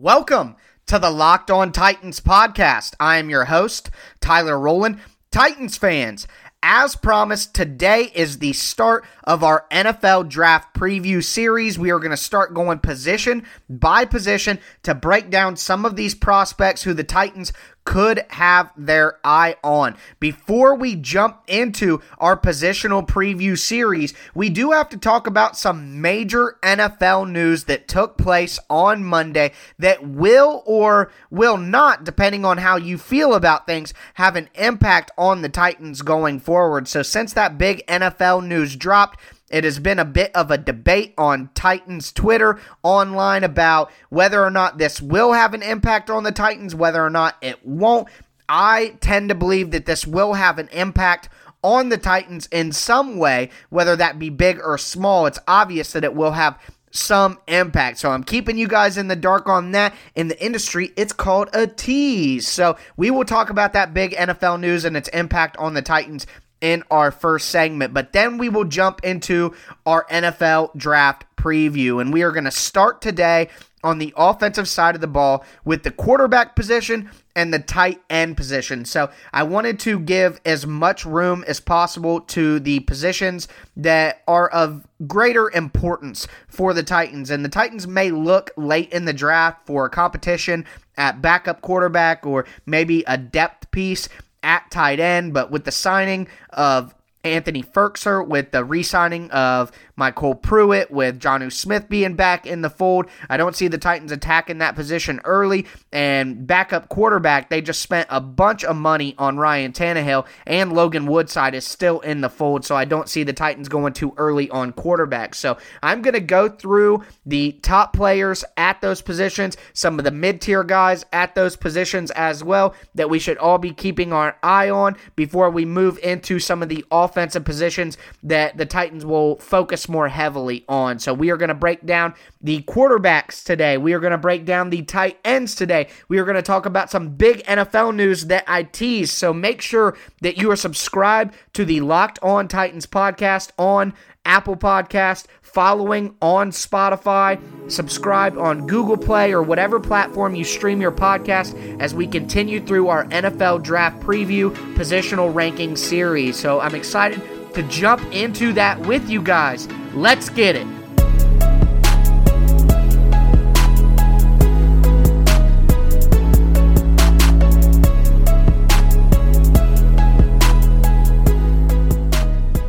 Welcome to the Locked On Titans podcast. I am your host, Tyler Rowland. Titans fans, as promised, today is the start of our NFL draft preview series. We are going to start going position by position to break down some of these prospects who the Titans could have their eye on. Before we jump into our positional preview series, we do have to talk about some major NFL news that took place on Monday that will or will not, depending on how you feel about things, have an impact on the Titans going forward. So, since that big NFL news dropped, it has been a bit of a debate on Titans Twitter online about whether or not this will have an impact on the Titans, whether or not it won't. I tend to believe that this will have an impact on the Titans in some way, whether that be big or small. It's obvious that it will have some impact. So I'm keeping you guys in the dark on that. In the industry, it's called a tease. So we will talk about that big NFL news and its impact on the Titans in our first segment. But then we will jump into our NFL draft preview. And we are going to start today on the offensive side of the ball with the quarterback position and the tight end position. So I wanted to give as much room as possible to the positions that are of greater importance for the Titans. And the Titans may look late in the draft for a competition at backup quarterback or maybe a depth piece at tight end, but with the signing of Anthony Firkser, with the re signing of MyCole Pruitt with Jonnu Smith being back in the fold. I don't see the Titans attacking that position early. And backup quarterback, they just spent a bunch of money on Ryan Tannehill, and Logan Woodside is still in the fold. So I don't see the Titans going too early on quarterback. So I'm going to go through the top players at those positions, some of the mid tier guys at those positions as well, that we should all be keeping our eye on before we move into some of the offensive positions that the Titans will focus more heavily on. So we are going to break down the quarterbacks today. We are going to break down the tight ends today. We are going to talk about some big NFL news that I tease. So make sure that you are subscribed to the Locked On Titans podcast on Apple Podcast, following on Spotify, subscribe on Google Play or whatever platform you stream your podcast as we continue through our NFL draft preview positional ranking series. So I'm excited to jump into that with you guys. Let's get it.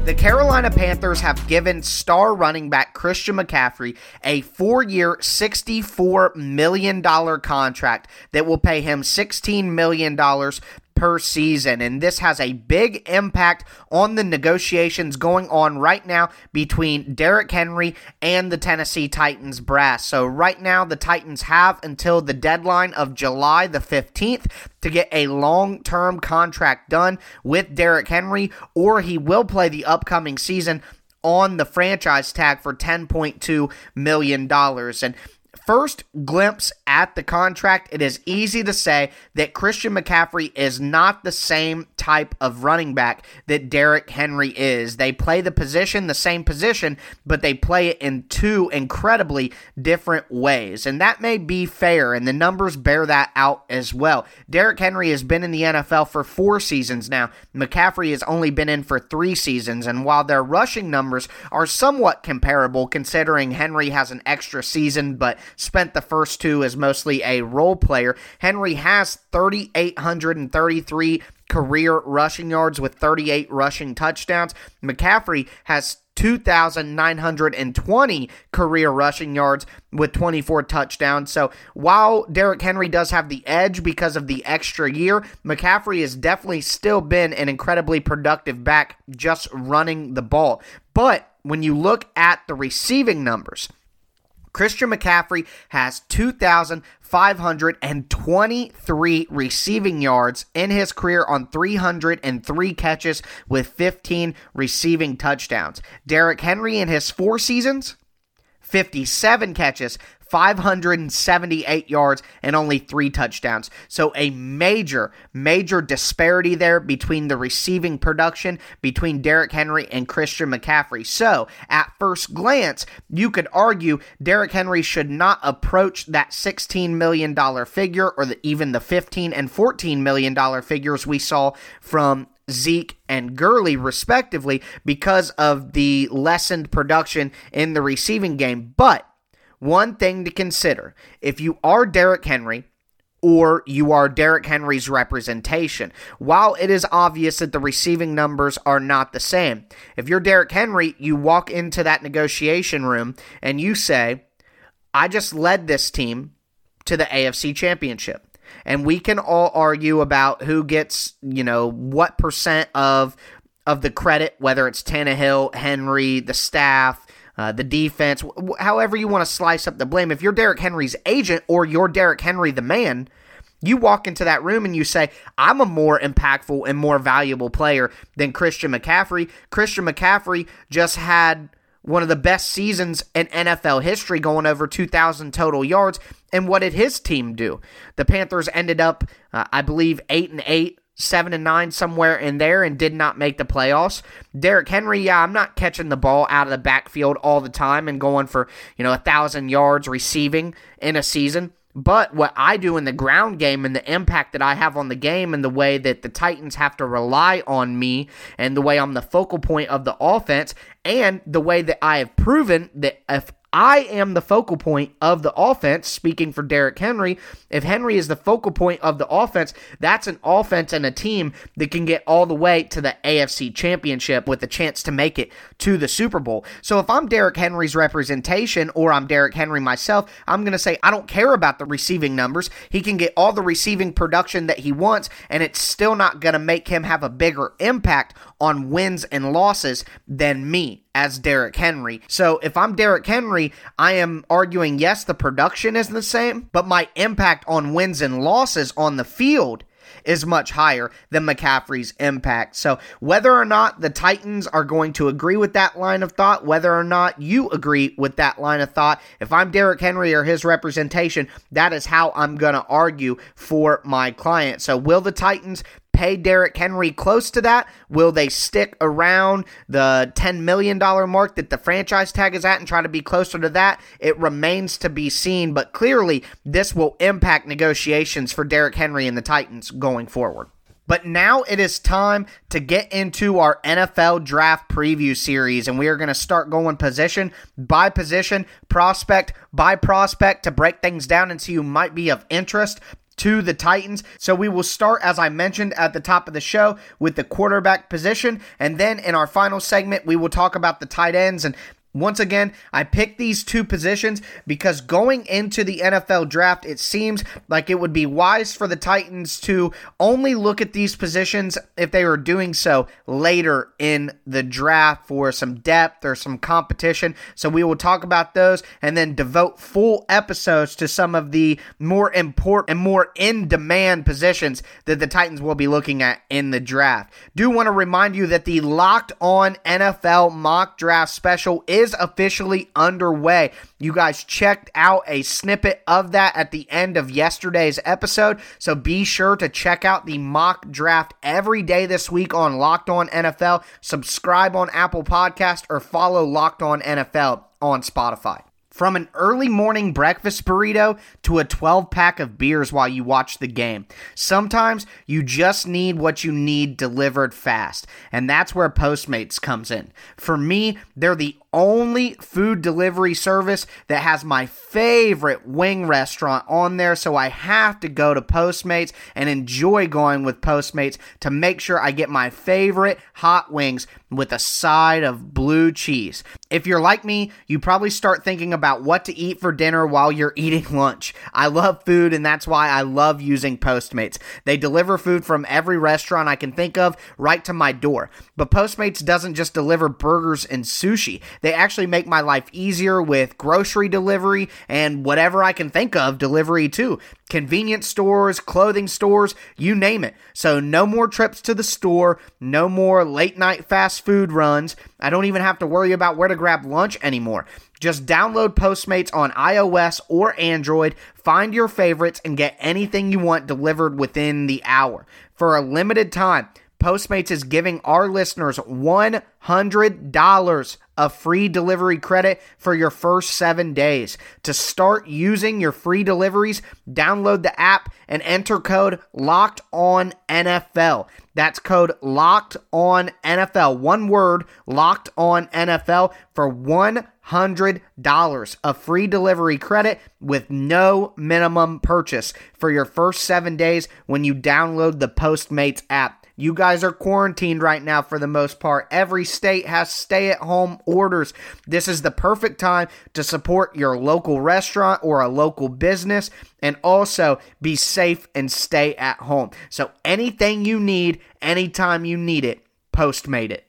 The Carolina Panthers have given star running back Christian McCaffrey a four year, $64 million contract that will pay him $16 million per season. And this has a big impact on the negotiations going on right now between Derrick Henry and the Tennessee Titans brass. So, right now, the Titans have until the deadline of July the 15th to get a long term contract done with Derrick Henry, or he will play the upcoming season on the franchise tag for $10.2 million. And first glimpse at the contract, it is easy to say that Christian McCaffrey is not the same type of running back that Derrick Henry is. They play the position, the same position, but they play it in two incredibly different ways. And that may be fair, and the numbers bear that out as well. Derrick Henry has been in the NFL for four seasons now. McCaffrey has only been in for three seasons, and while their rushing numbers are somewhat comparable, considering Henry has an extra season but spent the first two as mostly a role player, Henry has 3,833 career rushing yards with 38 rushing touchdowns. McCaffrey has 2,920 career rushing yards with 24 touchdowns. So while Derrick Henry does have the edge because of the extra year, McCaffrey has definitely still been an incredibly productive back just running the ball. But when you look at the receiving numbers, Christian McCaffrey has 2,523 receiving yards in his career on 303 catches with 15 receiving touchdowns. Derrick Henry in his four seasons, 57 catches, 578 yards, and only three touchdowns. So a major, major disparity there between the receiving production between Derrick Henry and Christian McCaffrey. So at first glance, you could argue Derrick Henry should not approach that $16 million figure or the, even the 15 and 14 million dollar figures we saw from Zeke and Gurley, respectively, because of the lessened production in the receiving game. But one thing to consider if you are Derrick Henry, or you are Derrick Henry's representation. While it is obvious that the receiving numbers are not the same, if you're Derrick Henry, you walk into that negotiation room and you say, I just led this team to the AFC Championship. And we can all argue about who gets, you know, what percent of of the credit, whether it's Tannehill, Henry, the staff, uh, the defense, however you want to slice up the blame. If you're Derrick Henry's agent or you're Derrick Henry the man, you walk into that room and you say, I'm a more impactful and more valuable player than Christian McCaffrey. Christian McCaffrey just had one of the best seasons in NFL history, going over 2,000 total yards. And what did his team do? The Panthers ended up, uh, I believe, 8 and 8 seven and nine somewhere in there and did not make the playoffs. Derrick Henry, yeah, I'm not catching the ball out of the backfield all the time and going for, you know, a thousand yards receiving in a season. But what I do in the ground game and the impact that I have on the game and the way that the Titans have to rely on me and the way I'm the focal point of the offense and the way that I have proven that if I am the focal point of the offense, speaking for Derrick Henry. If Henry is the focal point of the offense, that's an offense and a team that can get all the way to the AFC Championship with a chance to make it to the Super Bowl. So if I'm Derrick Henry's representation or I'm Derrick Henry myself, I'm going to say, I don't care about the receiving numbers. He can get all the receiving production that he wants, and it's still not going to make him have a bigger impact on wins and losses than me as Derrick Henry. So if I'm Derrick Henry, I am arguing yes, the production is the same, but my impact on wins and losses on the field is much higher than McCaffrey's impact. So, whether or not the Titans are going to agree with that line of thought, whether or not you agree with that line of thought, if I'm Derrick Henry or his representation, that is how I'm going to argue for my client. So, will the Titans pay Derrick Henry close to that? Will they stick around the $10 million mark that the franchise tag is at and try to be closer to that? It remains to be seen, but clearly this will impact negotiations for Derrick Henry and the Titans going forward. But now it is time to get into our NFL draft preview series, and we are going to start going position by position, prospect by prospect to break things down and see who might be of interest to the Titans. So we will start, as I mentioned at the top of the show, with the quarterback position. And then in our final segment, we will talk about the tight ends and once again, I picked these two positions because going into the NFL draft, it seems like it would be wise for the Titans to only look at these positions if they were doing so later in the draft for some depth or some competition. So we will talk about those and then devote full episodes to some of the more important and more in demand positions that the Titans will be looking at in the draft. Do want to remind you that the Locked On NFL mock draft special is is officially underway. You guys checked out a snippet of that at the end of yesterday's episode, so be sure to check out the mock draft every day this week on Locked On NFL. Subscribe on Apple Podcast or follow Locked On NFL on Spotify. From an early morning breakfast burrito to a 12 pack of beers while you watch the game. Sometimes you just need what you need delivered fast, and that's where Postmates comes in. For me, they're the only food delivery service that has my favorite wing restaurant on there, so I have to go to Postmates and enjoy going with Postmates to make sure I get my favorite hot wings with a side of blue cheese. If you're like me, you probably start thinking about what to eat for dinner while you're eating lunch. I love food, and that's why I love using Postmates. They deliver food from every restaurant I can think of right to my door. But Postmates doesn't just deliver burgers and sushi, they actually make my life easier with grocery delivery and whatever I can think of delivery too convenience stores, clothing stores, you name it. So, no more trips to the store, no more late night fast food runs. I don't even have to worry about where to grab lunch anymore. Just download Postmates on iOS or Android, find your favorites, and get anything you want delivered within the hour. For a limited time, Postmates is giving our listeners $100 of free delivery credit for your first seven days. To start using your free deliveries, download the app and enter code LOCKED ON NFL. That's code LOCKED ON NFL. One word, LOCKED ON NFL for $100 of free delivery credit with no minimum purchase for your first seven days when you download the Postmates app. You guys are quarantined right now for the most part. Every state has stay at home orders. This is the perfect time to support your local restaurant or a local business and also be safe and stay at home. So anything you need, anytime you need it, Postmate it.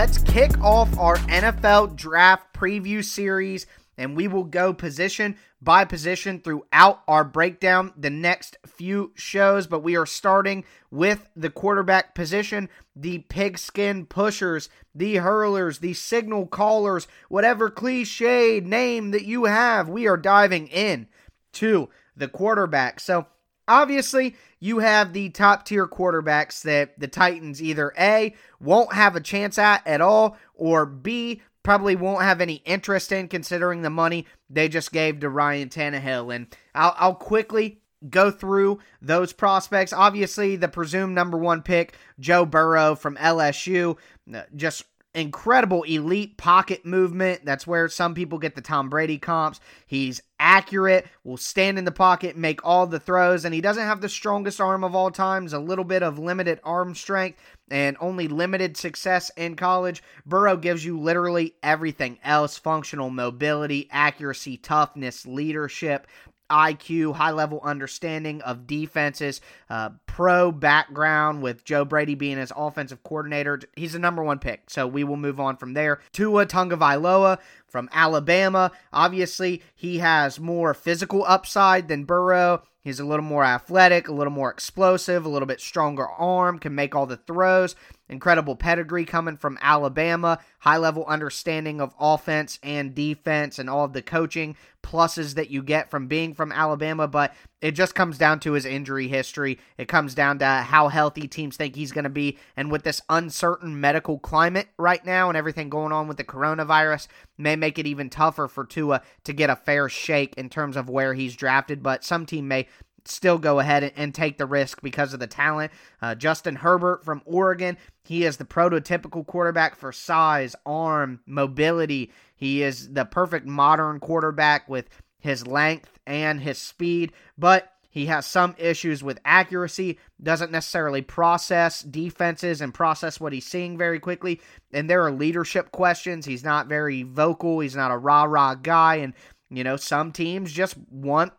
Let's kick off our NFL draft preview series, and we will go position by position throughout our breakdown the next few shows. But we are starting with the quarterback position, the pigskin pushers, the hurlers, the signal callers, whatever cliched name that you have. We are diving in to the quarterback. So, obviously, you have the top tier quarterbacks that the Titans either A, won't have a chance at at all, or B, probably won't have any interest in considering the money they just gave to Ryan Tannehill. And I'll, I'll quickly go through those prospects. Obviously, the presumed number one pick, Joe Burrow from LSU, uh, just incredible elite pocket movement. That's where some people get the Tom Brady comps. He's accurate, will stand in the pocket, make all the throws, and he doesn't have the strongest arm of all times, a little bit of limited arm strength and only limited success in college. Burrow gives you literally everything else functional mobility, accuracy, toughness, leadership. IQ, high level understanding of defenses, uh, pro background with Joe Brady being his offensive coordinator. He's the number one pick, so we will move on from there. Tua Tagovailoa from Alabama. Obviously, he has more physical upside than Burrow. He's a little more athletic, a little more explosive, a little bit stronger arm, can make all the throws. Incredible pedigree coming from Alabama, high level understanding of offense and defense and all of the coaching pluses that you get from being from Alabama. But it just comes down to his injury history. It comes down to how healthy teams think he's going to be. And with this uncertain medical climate right now and everything going on with the coronavirus, may make it even tougher for Tua to get a fair shake in terms of where he's drafted. But some team may still go ahead and take the risk because of the talent. Uh, Justin Herbert from Oregon, he is the prototypical quarterback for size, arm, mobility. He is the perfect modern quarterback with his length and his speed, but he has some issues with accuracy, doesn't necessarily process defenses and process what he's seeing very quickly. And there are leadership questions. He's not very vocal, he's not a rah rah guy. And, you know, some teams just want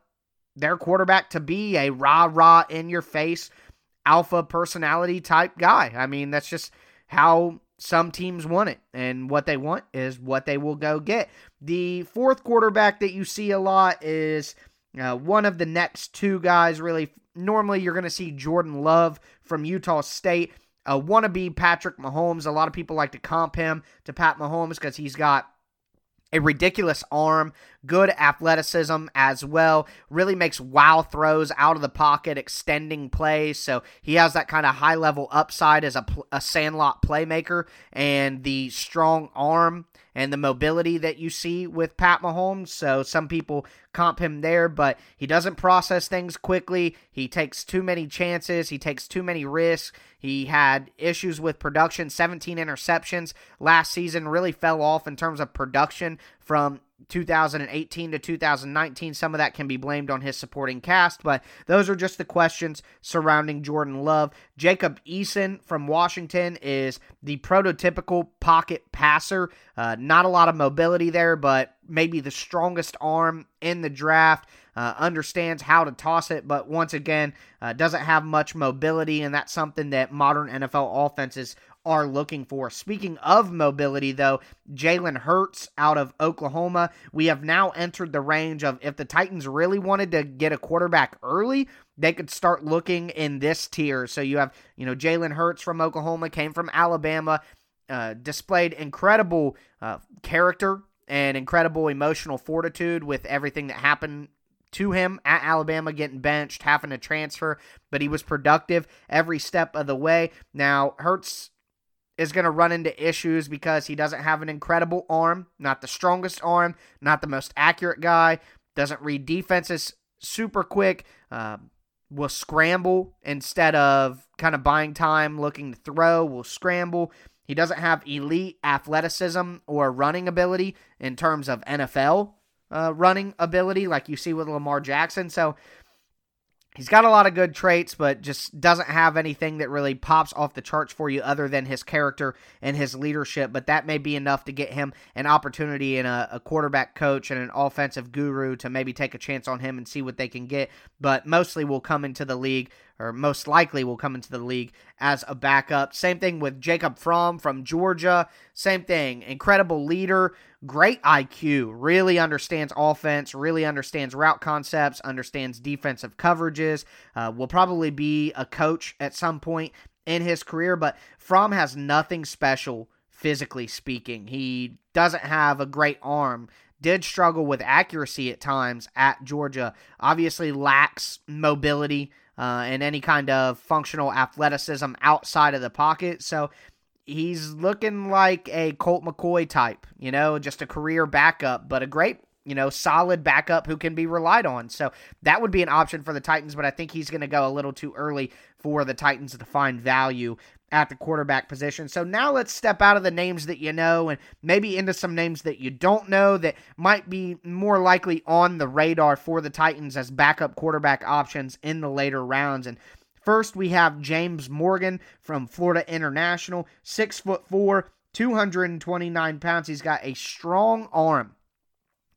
their quarterback to be a rah rah in your face alpha personality type guy. I mean, that's just how some teams want it, and what they want is what they will go get. The fourth quarterback that you see a lot is uh, one of the next two guys, really. Normally, you're going to see Jordan Love from Utah State. A wannabe Patrick Mahomes. A lot of people like to comp him to Pat Mahomes because he's got a ridiculous arm, good athleticism as well. Really makes wow throws out of the pocket, extending plays. So he has that kind of high level upside as a, a sandlot playmaker and the strong arm and the mobility that you see with Pat Mahomes. So some people comp him there, but he doesn't process things quickly. He takes too many chances, he takes too many risks. He had issues with production, 17 interceptions last season, really fell off in terms of production from 2018 to 2019. Some of that can be blamed on his supporting cast, but those are just the questions surrounding Jordan Love. Jacob Eason from Washington is the prototypical pocket passer. Uh, not a lot of mobility there, but maybe the strongest arm in the draft. uh, understands how to toss it, but once again, uh, doesn't have much mobility, and that's something that modern NFL offenses are looking for. Speaking of mobility, though, Jalen Hurts out of Oklahoma, we have now entered the range of if the Titans really wanted to get a quarterback early, they could start looking in this tier. So you have, you know, Jalen Hurts from Oklahoma, came from Alabama, uh, displayed incredible uh, character and incredible emotional fortitude with everything that happened to him at Alabama, getting benched, having to transfer, but he was productive every step of the way. Now, Hurts is going to run into issues because he doesn't have an incredible arm, not the strongest arm, not the most accurate guy, doesn't read defenses super quick, uh, will scramble instead of kind of buying time looking to throw, will scramble. He doesn't have elite athleticism or running ability in terms of NFL uh, running ability like you see with Lamar Jackson. So He's got a lot of good traits, but just doesn't have anything that really pops off the charts for you other than his character and his leadership. But that may be enough to get him an opportunity in a, a, quarterback coach and an offensive guru to maybe take a chance on him and see what they can get. But mostly will come into the league or most likely will come into the league as a backup. Same thing with Jacob Fromm from Georgia. Same thing. Incredible leader, great IQ, really understands offense, really understands route concepts, understands defensive coverages. Uh, will probably be a coach at some point in his career, but Fromm has nothing special physically speaking. He doesn't have a great arm did struggle with accuracy at times at Georgia. Obviously lacks mobility uh, and any kind of functional athleticism outside of the pocket. So he's looking like a Colt McCoy type, you know, just a career backup, but a great you know, solid backup who can be relied on. So that would be an option for the Titans, but I think he's going to go a little too early for the Titans to find value at the quarterback position. So now let's step out of the names that you know and maybe into some names that you don't know that might be more likely on the radar for the Titans as backup quarterback options in the later rounds. And first we have James Morgan from Florida International, six foot four, 229 pounds. He's got a strong arm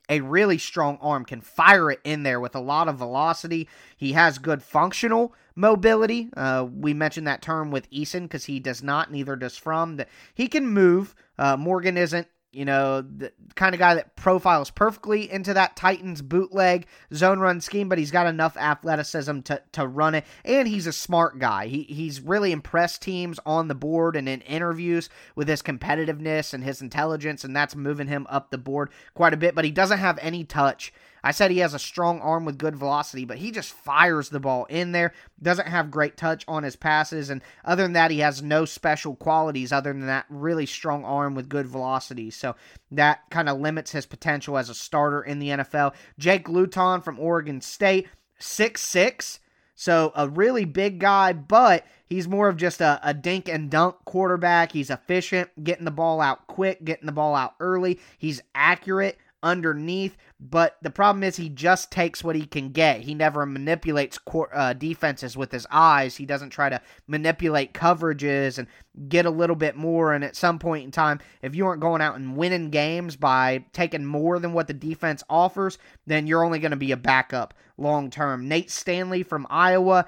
a really strong arm, can fire it in there with a lot of velocity. He has good functional mobility. Uh, we mentioned that term with Eason because he does not, neither does Fromm. He can move. Uh, Morgan isn't you know, the kind of guy that profiles perfectly into that Titans bootleg zone run scheme, but he's got enough athleticism to, to run it. And he's a smart guy. He, he's really impressed teams on the board and in interviews with his competitiveness and his intelligence, and that's moving him up the board quite a bit, but he doesn't have any touch I said he has a strong arm with good velocity, but he just fires the ball in there. Doesn't have great touch on his passes, and other than that, he has no special qualities other than that really strong arm with good velocity. So that kind of limits his potential as a starter in the NFL. Jake Luton from Oregon State, six six. So a really big guy, but he's more of just a, a dink and dunk quarterback. He's efficient, getting the ball out quick, getting the ball out early. He's accurate underneath. But the problem is he just takes what he can get. He never manipulates uh, defenses with his eyes. He doesn't try to manipulate coverages and get a little bit more. And at some point in time, if you aren't going out and winning games by taking more than what the defense offers, then you're only going to be a backup long term. Nate Stanley from Iowa.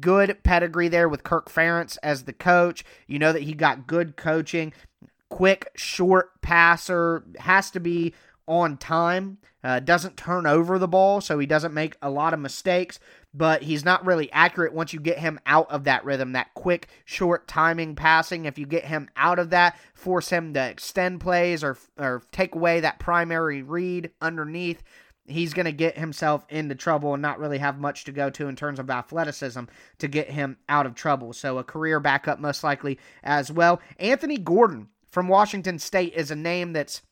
Good pedigree there with Kirk Ferentz as the coach. You know that he got good coaching quick, short passer, has to be on time, uh, doesn't turn over the ball, so he doesn't make a lot of mistakes, but he's not really accurate once you get him out of that rhythm, that quick, short timing passing. If you get him out of that, force him to extend plays or, or take away that primary read underneath, he's going to get himself into trouble and not really have much to go to in terms of athleticism to get him out of trouble. So a career backup most likely as well. Anthony Gordon from Washington State is a name that's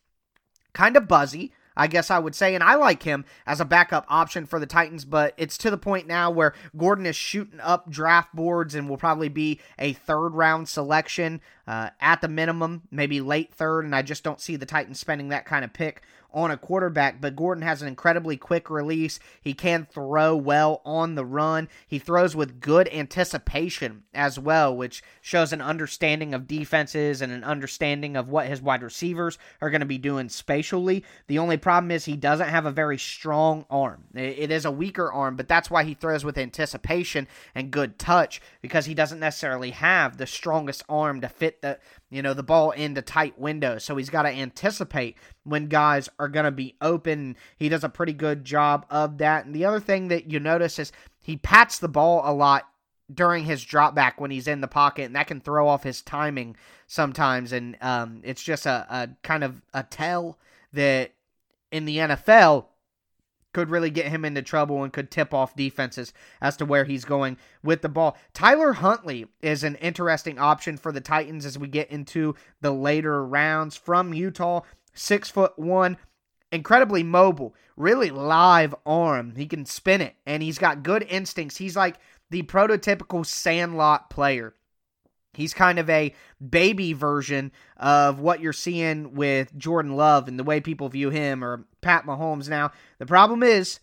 kind of buzzy. I guess I would say, and I like him as a backup option for the Titans, but it's to the point now where Gordon is shooting up draft boards and will probably be a third round selection uh, at the minimum, maybe late third, and I just don't see the Titans spending that kind of pick on a quarterback, but Gordon has an incredibly quick release. He can throw well on the run. He throws with good anticipation as well, which shows an understanding of defenses and an understanding of what his wide receivers are going to be doing spatially. The only problem is he doesn't have a very strong arm. It is a weaker arm, but that's why he throws with anticipation and good touch because he doesn't necessarily have the strongest arm to fit the you know, the ball into tight windows. So he's got to anticipate when guys are going to be open. He does a pretty good job of that. And the other thing that you notice is he pats the ball a lot during his drop back when he's in the pocket, and that can throw off his timing sometimes. And um, it's just a, a kind of a tell that in the NFL, could really get him into trouble and could tip off defenses as to where he's going with the ball. Tyler Huntley is an interesting option for the Titans as we get into the later rounds from Utah. Six foot one, incredibly mobile, really live arm. He can spin it, and he's got good instincts. He's like the prototypical sandlot player. He's kind of a baby version of what you're seeing with Jordan Love and the way people view him or Pat Mahomes. Now, the problem is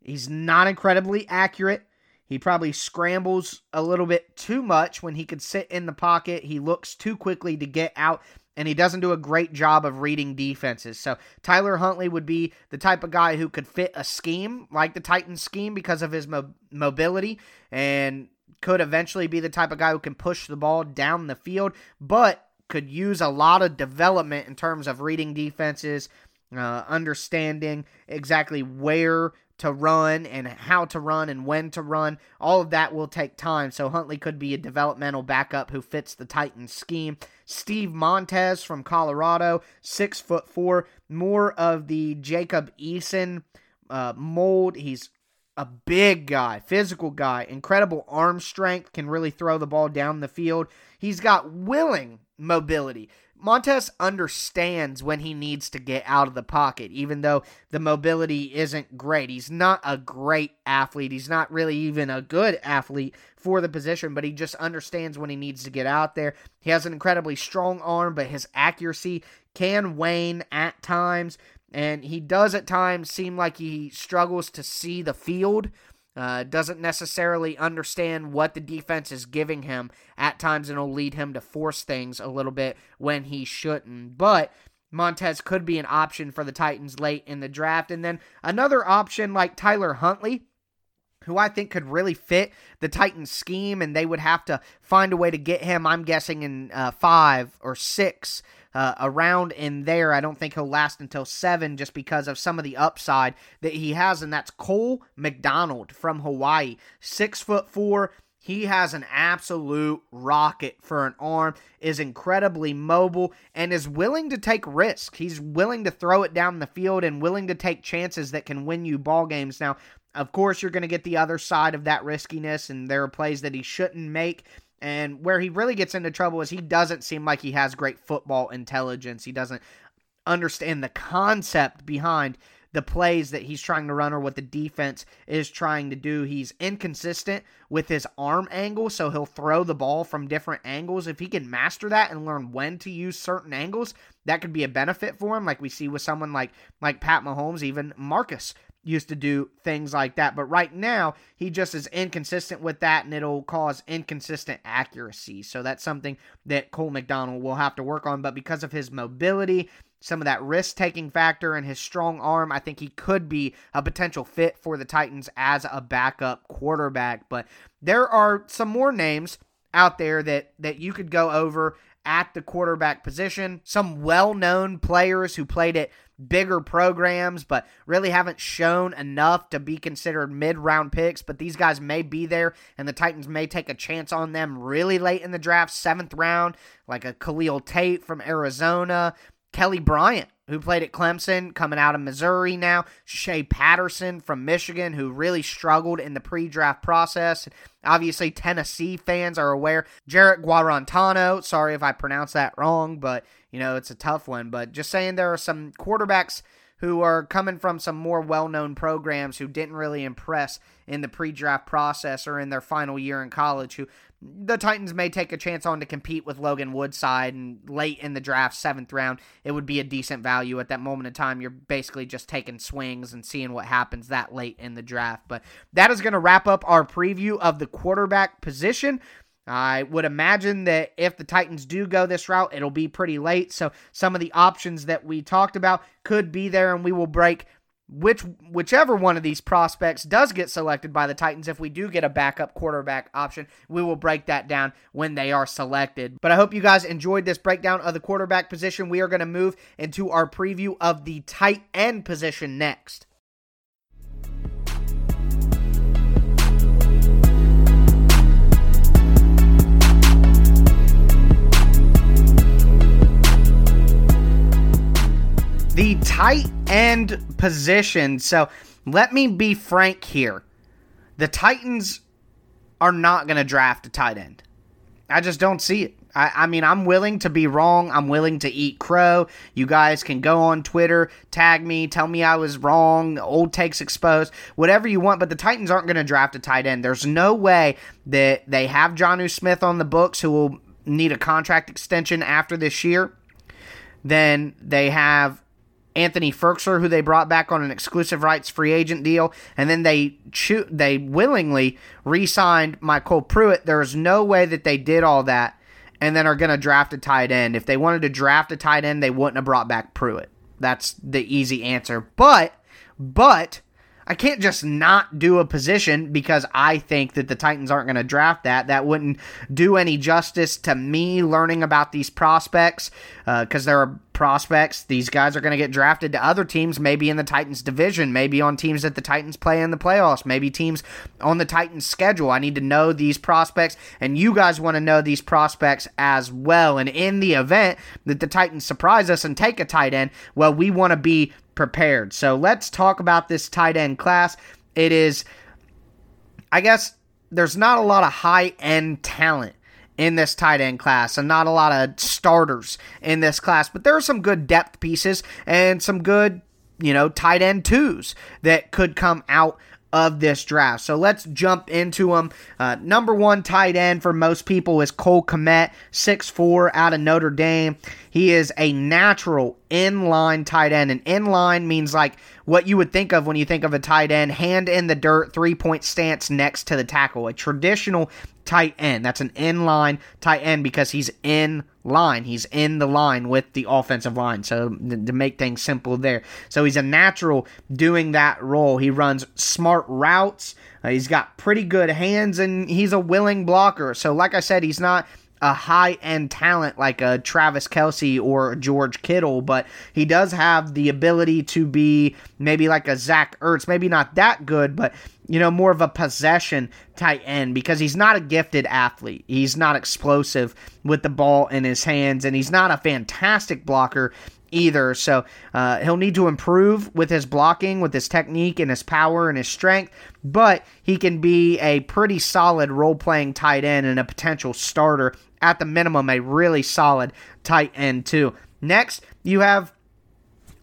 he's not incredibly accurate. He probably scrambles a little bit too much when he could sit in the pocket. He looks too quickly to get out, and he doesn't do a great job of reading defenses. So, Tyler Huntley would be the type of guy who could fit a scheme like the Titans scheme because of his mo- mobility and could eventually be the type of guy who can push the ball down the field, but could use a lot of development in terms of reading defenses, uh, understanding exactly where to run and how to run and when to run. All of that will take time. So Huntley could be a developmental backup who fits the Titans scheme. Steve Montez from Colorado, six foot four, more of the Jacob Eason uh, mold. He's a big guy, physical guy, incredible arm strength, can really throw the ball down the field. He's got willing mobility. Montez understands when he needs to get out of the pocket, even though the mobility isn't great. He's not a great athlete. He's not really even a good athlete for the position, but he just understands when he needs to get out there. He has an incredibly strong arm, but his accuracy can wane at times and he does at times seem like he struggles to see the field. Uh, doesn't necessarily understand what the defense is giving him at times, and it'll lead him to force things a little bit when he shouldn't. But Montez could be an option for the Titans late in the draft. And then another option like Tyler Huntley, who I think could really fit the Titans scheme, and they would have to find a way to get him, I'm guessing, in uh, five or six uh, around in there. I don't think he'll last until seven just because of some of the upside that he has, and that's Cole McDonald from Hawaii. Six foot four. He has an absolute rocket for an arm, is incredibly mobile, and is willing to take risk. He's willing to throw it down the field and willing to take chances that can win you ball games. Now, of course, you're going to get the other side of that riskiness, and there are plays that he shouldn't make. And where he really gets into trouble is he doesn't seem like he has great football intelligence. He doesn't understand the concept behind the plays that he's trying to run or what the defense is trying to do. He's inconsistent with his arm angle, so he'll throw the ball from different angles. If he can master that and learn when to use certain angles, that could be a benefit for him, like we see with someone like like Pat Mahomes, even Marcus used to do things like that. But right now, he just is inconsistent with that, and it'll cause inconsistent accuracy. So that's something that Cole McDonald will have to work on. But because of his mobility, some of that risk taking factor, and his strong arm, I think he could be a potential fit for the Titans as a backup quarterback. But there are some more names out there that that you could go over at the quarterback position. Some well-known players who played at bigger programs, but really haven't shown enough to be considered mid round picks. But these guys may be there, and the Titans may take a chance on them really late in the draft, seventh round, like a Khalil Tate from Arizona, Kelly Bryant who played at Clemson, coming out of Missouri now. Shea Patterson from Michigan, who really struggled in the pre draft process. Obviously, Tennessee fans are aware. Jarrett Guarantano, sorry if I pronounced that wrong, but, you know, it's a tough one. But just saying there are some quarterbacks who are coming from some more well known programs who didn't really impress in the pre draft process or in their final year in college, who the Titans may take a chance on to compete with Logan Woodside and late in the draft, seventh round, it would be a decent value at that moment in time. You're basically just taking swings and seeing what happens that late in the draft. But that is going to wrap up our preview of the quarterback position. I would imagine that if the Titans do go this route, it'll be pretty late. So some of the options that we talked about could be there, and we will break which whichever one of these prospects does get selected by the Titans if we do get a backup quarterback option we will break that down when they are selected. But I hope you guys enjoyed this breakdown of the quarterback position. We are going to move into our preview of the tight end position next the tight end position. So let me be frank here. The Titans are not going to draft a tight end. I just don't see it. I, I, mean, I'm willing to be wrong. I'm willing to eat crow. You guys can go on Twitter, tag me, tell me I was wrong, old takes exposed, whatever you want. But the Titans aren't going to draft a tight end. There's no way that they have Jonnu Smith on the books who will need a contract extension after this year. Then they have Anthony Firkser, who they brought back on an exclusive rights free agent deal, and then they cho- they willingly re-signed MyCole Pruitt. There is no way that they did all that and then are going to draft a tight end. If they wanted to draft a tight end, they wouldn't have brought back Pruitt. That's the easy answer. But but I can't just not do a position because I think that the Titans aren't going to draft that. That wouldn't do any justice to me learning about these prospects because uh, there are prospects. These guys are going to get drafted to other teams, maybe in the Titans division, maybe on teams that the Titans play in the playoffs, maybe teams on the Titans schedule. I need to know these prospects, and you guys want to know these prospects as well. And in the event that the Titans surprise us and take a tight end, well, we want to be prepared. So let's talk about this tight end class. It is, I guess, there's not a lot of high end talent in this tight end class and not a lot of starters in this class, but there are some good depth pieces and some good, you know, tight end twos that could come out of this draft. So let's jump into them. Uh, number one tight end for most people is Cole Kmet, 6'4 out of Notre Dame. He is a natural inline tight end. And inline means like what you would think of when you think of a tight end hand in the dirt, three point stance next to the tackle. A traditional tight end. That's an in line tight end because he's in line. He's in the line with the offensive line. So to make things simple there. So he's a natural doing that role. He runs smart routes. Uh, he's got pretty good hands and he's a willing blocker. So like I said, he's not a high end talent like a Travis Kelce or George Kittle, but he does have the ability to be maybe like a Zach Ertz, maybe not that good, but you know, more of a possession tight end because he's not a gifted athlete. He's not explosive with the ball in his hands, and he's not a fantastic blocker either. So uh, he'll need to improve with his blocking, with his technique, and his power and his strength. But he can be a pretty solid role playing tight end and a potential starter. At the minimum, a really solid tight end, too. Next, you have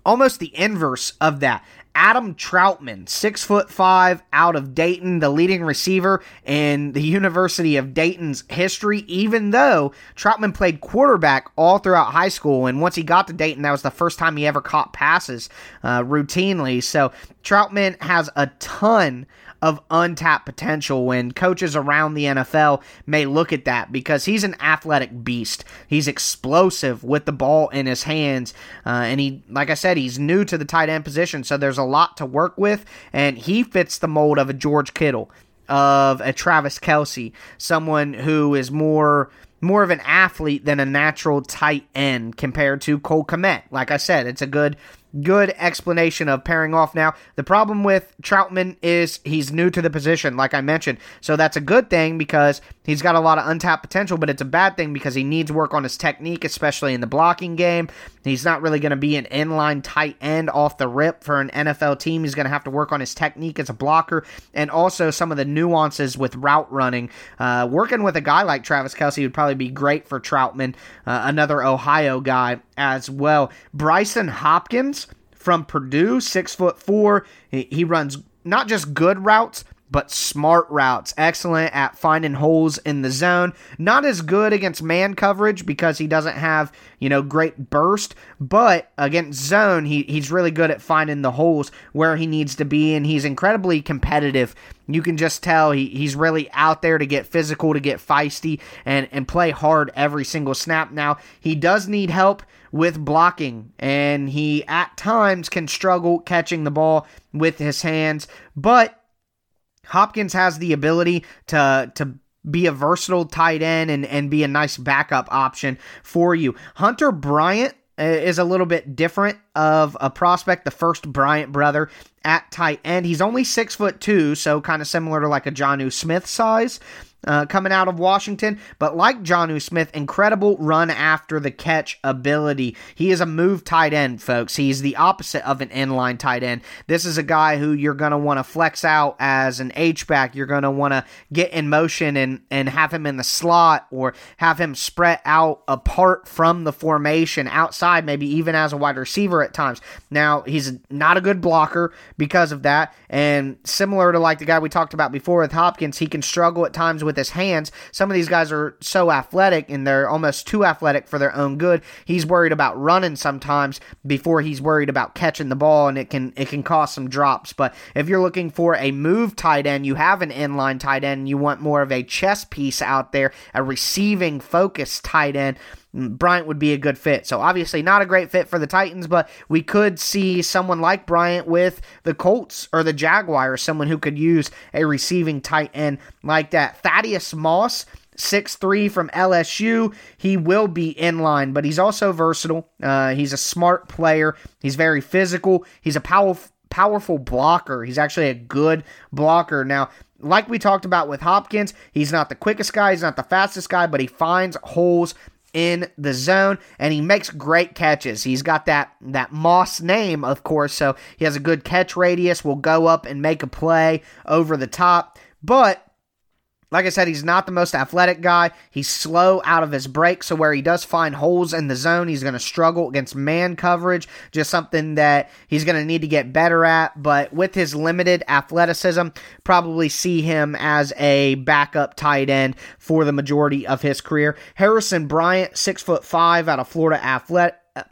almost the inverse of that. Adam Trautman, six foot five, out of Dayton, the leading receiver in the University of Dayton's history. Even though Trautman played quarterback all throughout high school, and once he got to Dayton, that was the first time he ever caught passes uh, routinely. So Trautman has a ton of untapped potential when coaches around the NFL may look at that because he's an athletic beast. He's explosive with the ball in his hands. Uh, and he, like I said, he's new to the tight end position, so there's a lot to work with. And he fits the mold of a George Kittle, of a Travis Kelce, someone who is more more of an athlete than a natural tight end compared to Cole Kmet. Like I said, it's a good good explanation of pairing off now. The problem with Trautman is he's new to the position, like I mentioned. So that's a good thing because he's got a lot of untapped potential, but it's a bad thing because he needs work on his technique, especially in the blocking game. He's not really going to be an inline tight end off the rip for an NFL team. He's going to have to work on his technique as a blocker and also some of the nuances with route running. Uh, working with a guy like Travis Kelce would probably be great for Trautman, uh, another Ohio guy as well. Brycen Hopkins from Purdue, six foot four. He, runs not just good routes, but smart routes. Excellent at finding holes in the zone. Not as good against man coverage because he doesn't have, you know, great burst, but against zone, he, he's really good at finding the holes where he needs to be, and he's incredibly competitive. You can just tell he, he's really out there to get physical, to get feisty, and, and play hard every single snap. Now, he does need help with blocking, and he at times can struggle catching the ball with his hands, but Hopkins has the ability to to be a versatile tight end and, and be a nice backup option for you. Hunter Bryant uh, is a little bit different of a prospect, the first Bryant brother at tight end. He's only six foot two, so kind of similar to like a Jonnu Smith size uh, coming out of Washington. But like Jonnu Smith, incredible run after the catch ability. He is a move tight end, folks. He's the opposite of an inline tight end. This is a guy who you're going to want to flex out as an H-back. You're going to want to get in motion and, and have him in the slot or have him spread out apart from the formation outside, maybe even as a wide receiver at times. Now, he's not a good blocker because of that. And similar to like the guy we talked about before with Hopkins, he can struggle at times with with his hands. Some of these guys are so athletic and they're almost too athletic for their own good. He's worried about running sometimes before he's worried about catching the ball and it can it can cause some drops. But if you're looking for a move tight end, you have an inline tight end, you want more of a chess piece out there, a receiving focus tight end. Bryant would be a good fit. So obviously not a great fit for the Titans, but we could see someone like Bryant with the Colts or the Jaguars, someone who could use a receiving tight end like that. Thaddeus Moss. Six three from LSU. He will be in line, but he's also versatile. Uh, he's a smart player. He's very physical. He's a powerful, powerful blocker. He's actually a good blocker. Now, like we talked about with Hopkins, he's not the quickest guy, he's not the fastest guy, but he finds holes in the zone and he makes great catches. He's got that that Moss name, of course, so he has a good catch radius, will go up and make a play over the top. But like I said, he's not the most athletic guy. He's slow out of his break, so where he does find holes in the zone, he's going to struggle against man coverage. Just something that he's going to need to get better at. But with his limited athleticism, probably see him as a backup tight end for the majority of his career. Harrison Bryant, six foot five, out of Florida Athletic. Uh,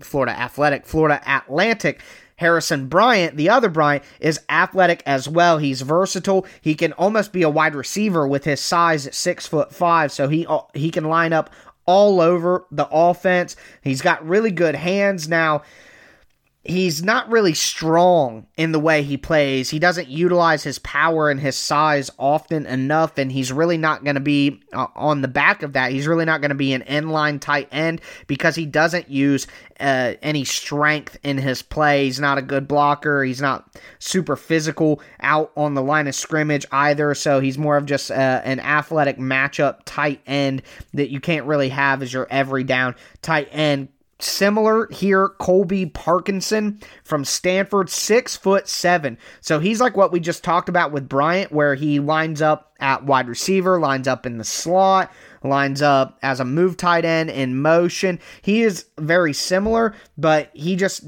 Florida Athletic, Florida Atlantic Harrison Bryant, the other Bryant, is athletic as well. He's versatile. He can almost be a wide receiver with his size at six foot five, so he uh, he can line up all over the offense. He's got really good hands now he's not really strong in the way he plays. He doesn't utilize his power and his size often enough, and he's really not going to be uh, on the back of that. He's really not going to be an inline tight end because he doesn't use uh, any strength in his play. He's not a good blocker. He's not super physical out on the line of scrimmage either. So he's more of just uh, an athletic matchup tight end that you can't really have as your every down tight end Similar here, Colby Parkinson from Stanford, six foot seven. So he's like what we just talked about with Bryant, where he lines up at wide receiver, lines up in the slot, lines up as a move tight end in motion. He is very similar, but he just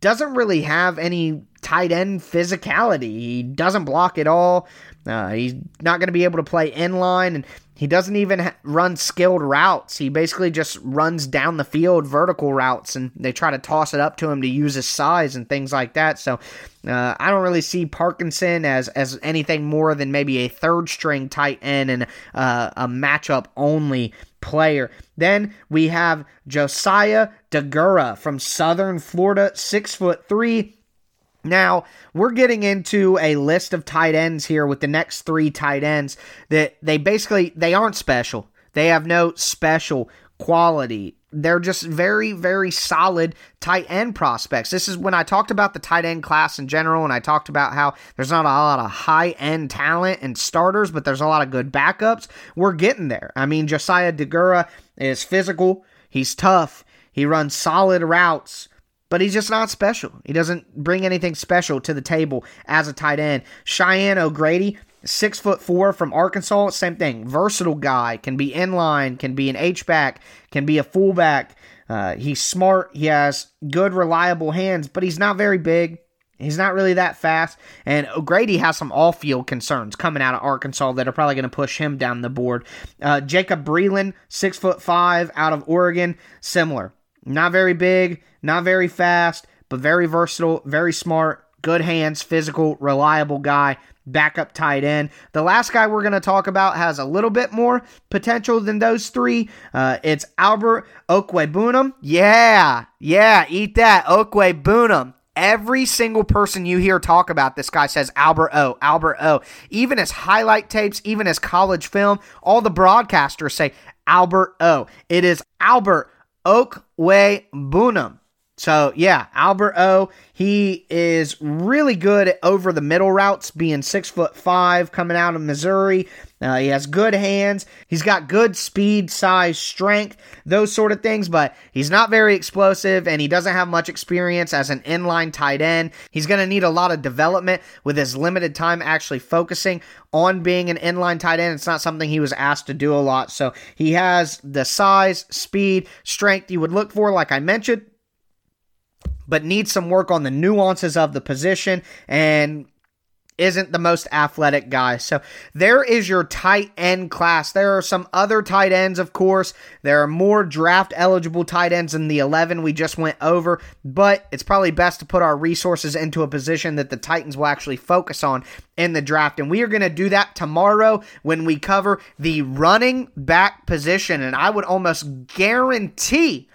doesn't really have any tight end physicality. He doesn't block at all. Uh, he's not going to be able to play inline, and he doesn't even run skilled routes. He basically just runs down the field vertical routes, and they try to toss it up to him to use his size and things like that. So uh, I don't really see Parkinson as as anything more than maybe a third string tight end and uh, a matchup only player. Then we have Josiah Deguara from Southern Florida, six foot three. Now, we're getting into a list of tight ends here with the next 3 tight ends that they basically they aren't special. They have no special quality. They're just very very solid tight end prospects. This is when I talked about the tight end class in general and I talked about how there's not a lot of high end talent and starters, but there's a lot of good backups. We're getting there. I mean, Josiah Deguara is physical, he's tough, he runs solid routes but he's just not special. He doesn't bring anything special to the table as a tight end. Cheyenne O'Grady, six foot four from Arkansas, same thing. Versatile guy, can be in line, can be an H back, can be a fullback. Uh, he's smart. He has good, reliable hands, but he's not very big. He's not really that fast, and O'Grady has some all-field concerns coming out of Arkansas that are probably going to push him down the board. Uh, Jacob Breeland, six foot five, out of Oregon, similar. Not very big, not very fast, but very versatile, very smart, good hands, physical, reliable guy backup tight end. The last guy we're going to talk about has a little bit more potential than those three. Uh, it's Albert Okwuegbunam. Yeah, yeah, eat that. Okwuegbunam. Every single person you hear talk about this guy says Albert O, Albert O. Even his highlight tapes, even his college film, all the broadcasters say Albert O. It is Albert Okwuegbunam. So yeah, Albert O. He is really good over the middle routes, being six foot five, coming out of Missouri. Uh, he has good hands. He's got good speed, size, strength, those sort of things. But he's not very explosive, and he doesn't have much experience as an inline tight end. He's going to need a lot of development with his limited time actually focusing on being an inline tight end. It's not something he was asked to do a lot. So he has the size, speed, strength you would look for, like I mentioned but needs some work on the nuances of the position and isn't the most athletic guy. So there is your tight end class. There are some other tight ends, of course. There are more draft eligible tight ends in the 11 we just went over, but it's probably best to put our resources into a position that the Titans will actually focus on in the draft. And we are going to do that tomorrow when we cover the running back position. And I would almost guarantee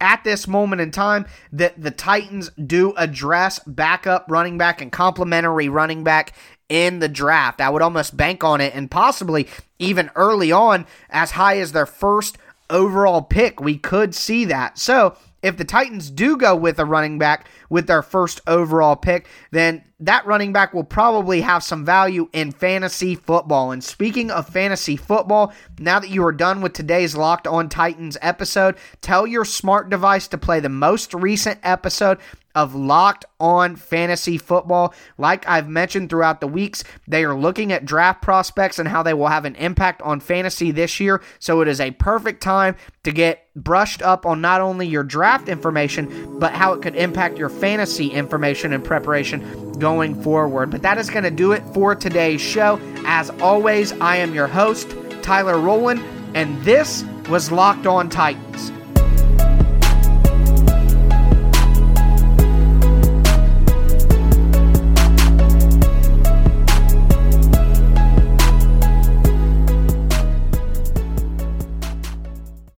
at this moment in time that the Titans do address backup running back and complementary running back in the draft. I would almost bank on it and possibly even early on as high as their first overall pick. We could see that. So, if the Titans do go with a running back with their first overall pick, then that running back will probably have some value in fantasy football. And speaking of fantasy football, now that you are done with today's Locked On Titans episode, tell your smart device to play the most recent episode of Locked On Fantasy Football. Like I've mentioned throughout the weeks, they are looking at draft prospects and how they will have an impact on fantasy this year. So it is a perfect time to get brushed up on not only your draft information, but how it could impact your fantasy information and preparation going forward. But that is going to do it for today's show. As always, I am your host, Tyler Rowland, and this was Locked On Titans.